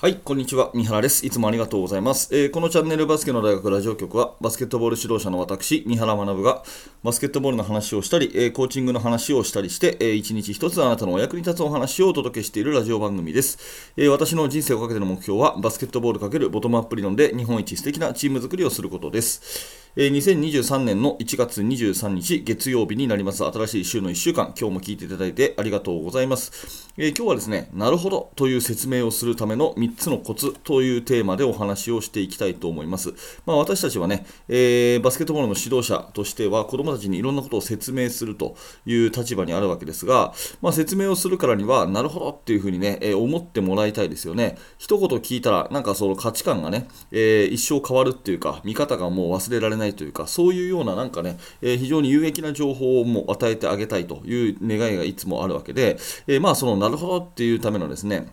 はい、こんにちは。三原です。いつもありがとうございます。えー、このチャンネルバスケの大学ラジオ局は、バスケットボール指導者の私、三原学が、バスケットボールの話をしたり、えー、コーチングの話をしたりして、えー、一日一つあなたのお役に立つお話をお届けしているラジオ番組です。え、私の人生をかけての目標は、バスケットボール×ボトムアップ理論で日本一素敵なチーム作りをすることです。えー、2023年の1月23日月曜日になります。新しい週の1週間、今日も聞いていただいてありがとうございます。えー、今日はですね、なるほどという説明をするための3つのコツというテーマでお話をしていきたいと思います。まあ、私たちはね、えー、バスケットボールの指導者としては子供たちにいろんなことを説明するという立場にあるわけですが、まあ、説明をするからには、なるほどっていうふうにね、え思ってもらいたいですよね。一言聞いたら、なんかその価値観がね、え一生変わるっていうか、見方がもう忘れられないないというか、そういうようななんかね、えー、非常に有益な情報をも与えてあげたいという願いがいつもあるわけで、えー、まあそのなるほどっていうためのですね、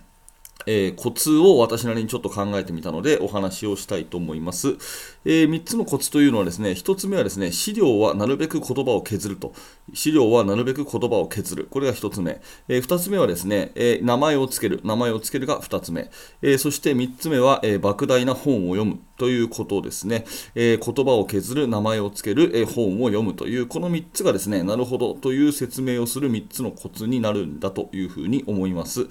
えー、コツを私なりにちょっと考えてみたのでお話をしたいと思います。えー、3つのコツというのはですね、1つ目はですね、資料はなるべく言葉を削ると。資料はなるべく言葉を削る。これが1つ目。えー、2つ目はですね、え名前をつける。名前をつけるが2つ目。えそして3つ目は、え莫大な本を読むということですね。え言葉を削る、名前をつける、え本を読むという、この3つがですね、なるほどという説明をする3つのコツになるんだというふうに思います。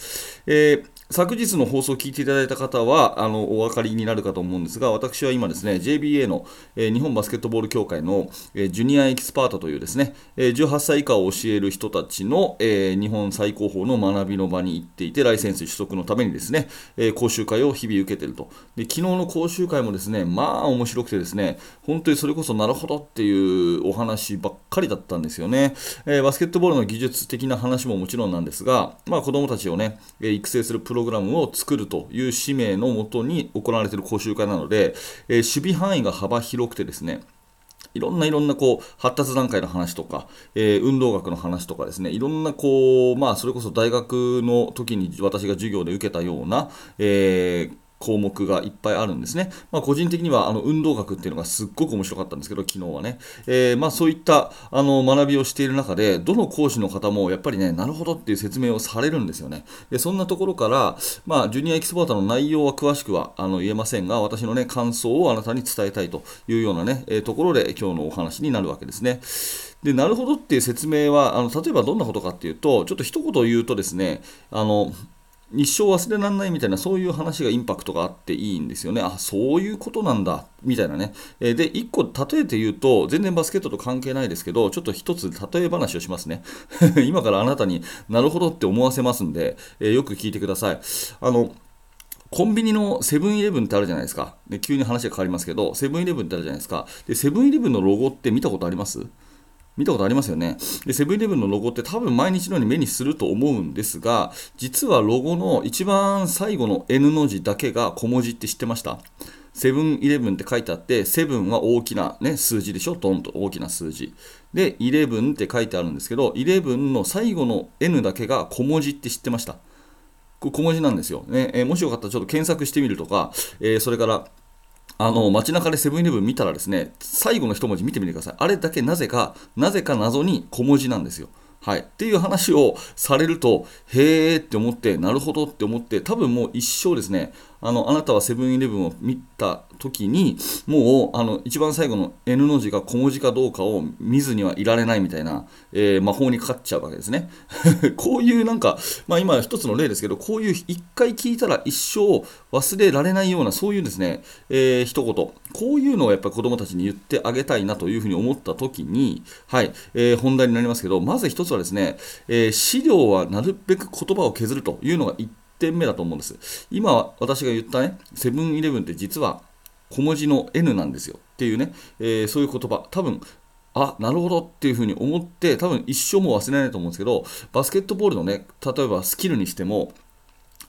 えー昨日の放送を聞いていただいた方はあのお分かりになるかと思うんですが、私は今ですね、JBA の、えー、日本バスケットボール協会の、えー、ジュニアエキスパートというですね、えー、18歳以下を教える人たちの、え日本最高峰の学びの場に行っていて、ライセンス取得のためにですね、え講習会を日々受けていると。で昨日の講習会もですね、まあ面白くてですね、本当にそれこそなるほどっていうお話ばっかりだったんですよね。えバスケットボールの技術的な話ももちろんなんですが、まあ、子どもたちをね、育成するププログラムを作るという使命のもとに行われている講習会なので、えー、守備範囲が幅広くてですね、いろんないろんなこう発達段階の話とか、えー、運動学の話とかですね、いろんなこう、まあ、それこそ大学の時に私が授業で受けたような、えー項目がいっぱいあるんですね。まあ、個人的にはあの運動学っていうのがすっごく面白かったんですけど、昨日はね。えー、まあ、そういったあの学びをしている中で、どの講師の方もやっぱりね、なるほどっていう説明をされるんですよね。でそんなところから、まあ、ジュニアエキスポーターの内容は詳しくはあの言えませんが、私のね、感想をあなたに伝えたいというようなね、えー、ところで今日のお話になるわけですね。でなるほどっていう説明はあの例えばどんなことかっていうとちょっと一言言うとですねあの一生忘れられないみたいなそういう話がインパクトがあっていいんですよね。あそういうことなんだみたいなね。えで、1個例えて言うと全然バスケットと関係ないですけどちょっと1つ例え話をしますね。今からあなたになるほどって思わせますんで、えよく聞いてください。あのコンビニのセブンイレブンってあるじゃないですか。で急に話が変わりますけど、セブンイレブンってあるじゃないですか。で、セブンイレブンのロゴって見たことあります？見たことありますよね。で、セブンイレブンのロゴって多分毎日のように目にすると思うんですが、実はロゴの一番最後の N の字だけが小文字って知ってました？セブンイレブンって書いてあって、セブンは大きな、ね、数字でしょ、ドンと大きな数字。で、イレブンって書いてあるんですけど、イレブンの最後の N だけが小文字って知ってましたこれ小文字なんですよ。ねえー、もしよかったらちょっと検索してみるとか、えー、それからあの街中でセブンイレブン見たらですね最後の1文字見てみてください。あれだけなぜかなぜか謎に小文字なんですよ。はい、っていう話をされるとへーって思ってなるほどって思って多分もう一生ですねあのあなたはセブンイレブンを見た時にもうあの一番最後の N の字が小文字かどうかを見ずにはいられないみたいな、えー、魔法にかかっちゃうわけですね。こういうなんか、まあ、今一つの例ですけどこういう一回聞いたら一生忘れられないようなそういうですね、えー、一言。こういうのをやっぱり子どもたちに言ってあげたいなというふうに思った時に、はいえー、本題になりますけどまず一つはですね、え資料はなるべく言葉を削るというのが1点目だと思うんです。今、私が言ったね、セブンイレブンって実は小文字の N なんですよっていうね、えー、そういう言葉、多分あなるほどっていうふうに思って、多分一生も忘れないと思うんですけど、バスケットボールのね、例えばスキルにしても、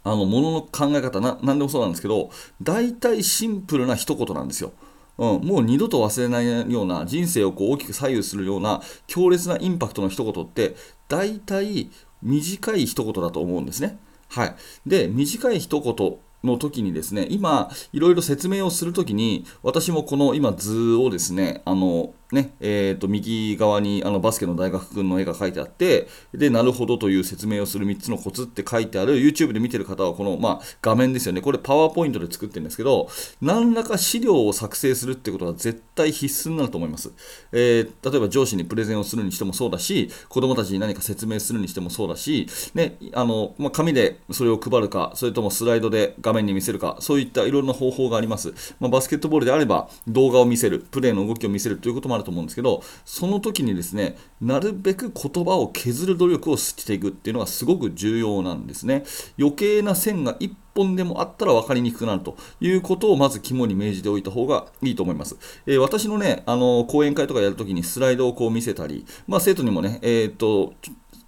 あの、ものの考え方な、何でもそうなんですけど、大体シンプルな一言なんですよ。うん、もう二度と忘れないような人生をこう大きく左右するような強烈なインパクトの一言って大体短い一言だと思うんですね。はい、で短い一言の時にですね今いろいろ説明をするときに私もこの今図をですねあのねえー、と右側にあのバスケの大学君の絵が描いてあってでなるほどという説明をする3つのコツって書いてある YouTube で見てる方はこの、まあ、画面ですよね。これパワーポイントで作ってるんですけど何らか資料を作成するってことは絶対必須になると思います、えー、例えば上司にプレゼンをするにしてもそうだし子供たちに何か説明するにしてもそうだし、ねあのまあ、紙でそれを配るかそれともスライドで画面に見せるかそういったいろんな方法があります、まあ、バスケットボールであれば動画を見せるプレーの動きを見せるということもあると思うんですけどその時にですねなるべく言葉を削る努力をしていくっていうのがすごく重要なんですね余計な線が1本でもあったら分かりにくくなるということをまず肝に銘じておいた方がいいと思います。えー、私のね、あの講演会とかやるときにスライドをこう見せたり、まあ、生徒にもね、えー、っと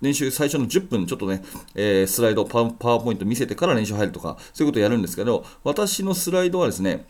練習最初の10分ちょっとね、えー、スライドパワーポイント見せてから練習入るとかそういうことをやるんですけど私のスライドはですね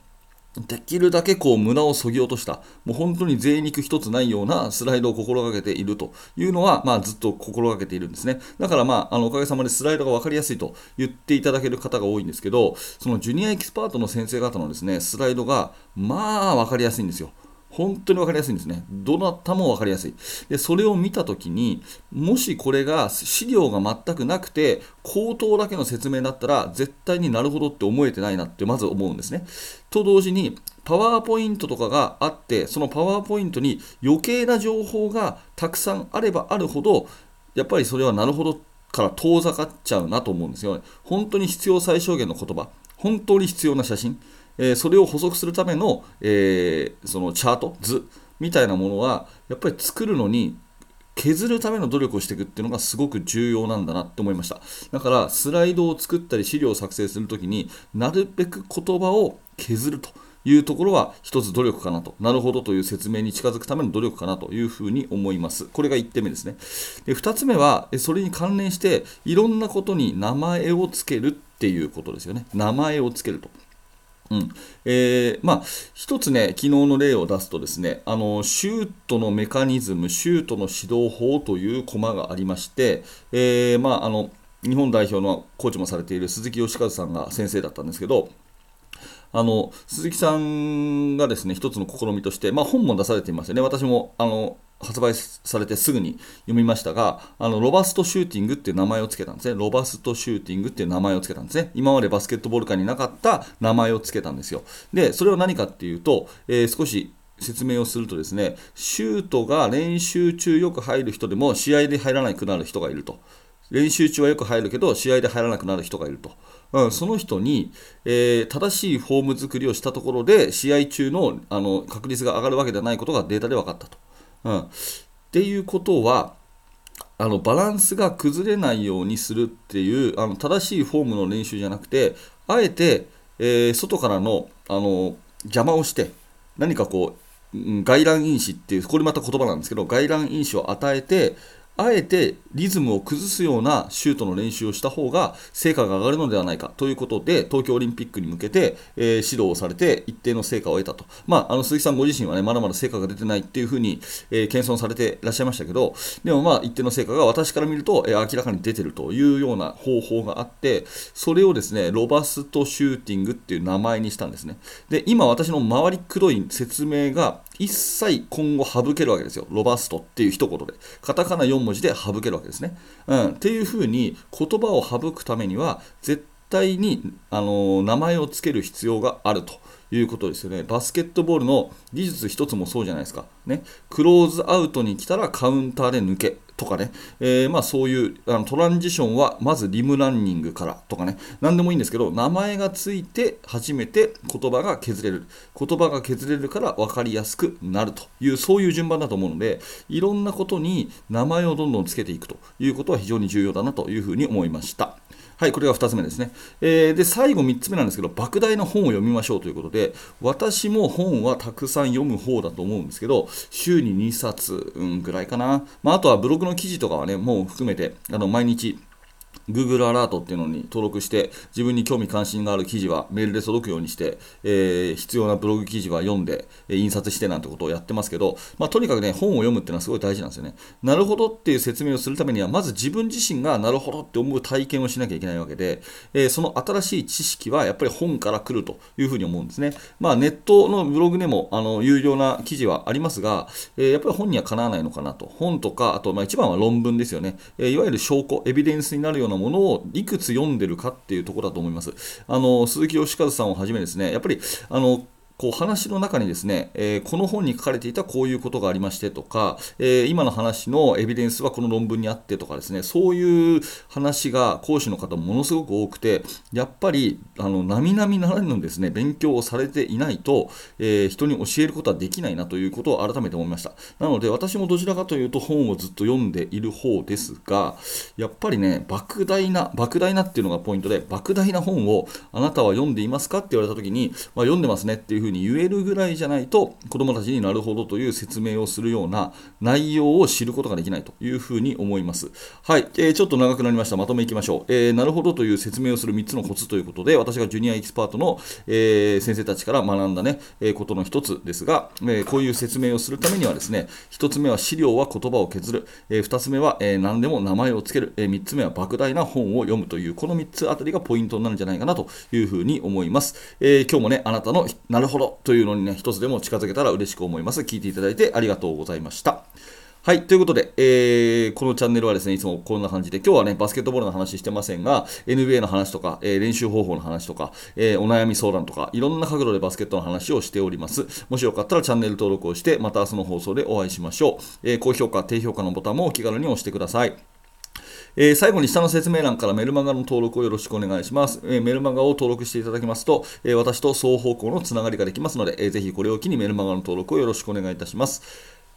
できるだけこう胸をそぎ落とした、もう本当に贅肉一つないようなスライドを心がけているというのは、まあ、ずっと心がけているんですね。だから、まあ、あのおかげさまでスライドが分かりやすいと言っていただける方が多いんですけど、そのジュニアエキスパートの先生方のですねスライドが、まあ分かりやすいんですよ。本当に分かりやすいんですね。どなたも分かりやすい。で、それを見たときに、もしこれが資料が全くなくて、口頭だけの説明だったら、絶対になるほどって思えてないなってまず思うんですね。と同時に、パワーポイントとかがあって、そのパワーポイントに余計な情報がたくさんあればあるほど、やっぱりそれはなるほどから遠ざかっちゃうなと思うんですよね。本当に必要最小限の言葉、本当に必要な写真。えー、それを補足するための,、えー、そのチャート図みたいなものはやっぱり作るのに削るための努力をしていくっていうのがすごく重要なんだなって思いましただからスライドを作ったり資料を作成するときになるべく言葉を削るというところは一つ努力かなと。なるほどという説明に近づくための努力かなというふうに思います。これが1点目ですね。で2つ目は、それに関連していろんなことに名前を付けるっていうことですよね。名前を付けると。うん。えー、まあ、一つね、昨日の例を出すとですね、あのシュートのメカニズム、シュートの指導法というコマがありまして、えー、まあ、あの日本代表のコーチもされている鈴木良和さんが先生だったんですけど、あの鈴木さんがですね一つの試みとして、まあ、本も出されていますよね、私もあの発売されてすぐに読みましたが、あのロバストシューティングっていう名前を付けたんですね。ロバストシューティングっていう名前を付けたんですね。今までバスケットボール界になかった名前を付けたんですよ。で、それは何かっていうと、えー、少し説明をするとですね、シュートが練習中よく入る人でも試合で入らなくなる人がいると。練習中はよく入るけど、試合で入らなくなる人がいると。うん、その人に、えー、正しいフォーム作りをしたところで、試合中のあの確率が上がるわけではないことがデータで分かったと。うん、っていうことはあのバランスが崩れないようにするっていうあの正しいフォームの練習じゃなくてあえて、えー、外からのあの邪魔をして何かこう外乱因子っていうこれまた言葉なんですけど外乱因子を与えてあえてリズムを崩すようなシュートの練習をした方が成果が上がるのではないかということで東京オリンピックに向けて、えー、指導をされて一定の成果を得たと、まあ、あの鈴木さんご自身は、ね、まだまだ成果が出てないっていうふうに、えー、謙遜されていらっしゃいましたけどでも、まあ、一定の成果が私から見ると、えー、明らかに出てるというような方法があってそれをですねロバストシューティングっていう名前にしたんですね。で今私の回りくどい説明が一切今後省けるわけですよ。ロバストっていう一言で。カタカナ4文字で省けるわけですね。うん。っていうふうに言葉を省くためには、絶対に、あの、名前を付ける必要があると。いうことですよね。バスケットボールの技術一つもそうじゃないですか。ね、クローズアウトに来たらカウンターで抜けとかね、えー、まあそういうあのトランジションはまずリムランニングからとかね、何でもいいんですけど、名前がついて初めて言葉が削れる。言葉が削れるから分かりやすくなるという、そういう順番だと思うので、いろんなことに名前をどんどんつけていくということは非常に重要だなというふうに思いました。はい、これが2つ目ですね。えー、で、最後3つ目なんですけど、莫大な本を読みましょうということで、私も本はたくさん読む方だと思うんですけど、週に2冊、うん、ぐらいかな。まあ、あとはブログの記事とかはね、もう含めて、あの毎日、Google アラートっていうのに登録して自分に興味関心がある記事はメールで届くようにして、えー、必要なブログ記事は読んで、え、印刷してなんてことをやってますけど、まあ、とにかくね本を読むっていうのはすごい大事なんですよね。なるほどっていう説明をするためにはまず自分自身がなるほどって思う体験をしなきゃいけないわけで、えー、その新しい知識はやっぱり本から来るというふうに思うんですね。まあネットのブログでもあの有料な記事はありますが、えー、やっぱり本にはかなわないのかなと。本とかあとまあ一番は論文ですよね、えいわゆる証拠エビデンスになるようなものをいくつ読んでるかっていうところだと思います。あの鈴木義和さんをはじめですね、やっぱりあのこう話の中にですね、えー、この本に書かれていたこういうことがありましてとか、えー、今の話のエビデンスはこの論文にあってとかですね、そういう話が講師の方ものすごく多くて、やっぱりあの並々ならぬですね、勉強をされていないと、えー、人に教えることはできないなということを改めて思いました。なので私もどちらかというと本をずっと読んでいる方ですが、やっぱりね、莫大な、莫大なっていうのがポイントで、莫大な本をあなたは読んでいますかって言われたときに、まあ、読んでますねっていうふうに言えるぐらいじゃないと子どもたちになるほどという説明をするような内容を知ることができないというふうに思います。はい、えー、ちょっと長くなりました。まとめいきましょう。えー、なるほどという説明をする3つのコツということで、私がジュニアエキスパートの、えー、先生たちから学んだね、えことの1つですが、えこういう説明をするためにはですね、1つ目は資料は言葉を削る、え2つ目は、え何でも名前を付ける、え3つ目は莫大な本を読むという、この3つあたりがポイントになるんじゃないかなというふうに思います。え今日もね、あなたのなるほどというのにね、一つでも近づけたら嬉しく思います。聞いていただいてありがとうございました。はい。ということで、えー、このチャンネルはですね、いつもこんな感じで、今日はね、バスケットボールの話してませんが、NBA の話とか、えー、練習方法の話とか、えー、お悩み相談とか、いろんな角度でバスケットの話をしております。もしよかったらチャンネル登録をして、また明日の放送でお会いしましょう。えー、高評価、低評価のボタンもお気軽に押してください。えー、最後に下の説明欄からメルマガの登録をよろしくお願いします。えー、メルマガを登録していただきますと、えー、私と双方向のつながりができますので、えー、ぜひこれを機にメルマガの登録をよろしくお願いいたします。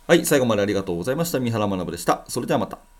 はい、最後までありがとうございました。三原学でした。それではまた。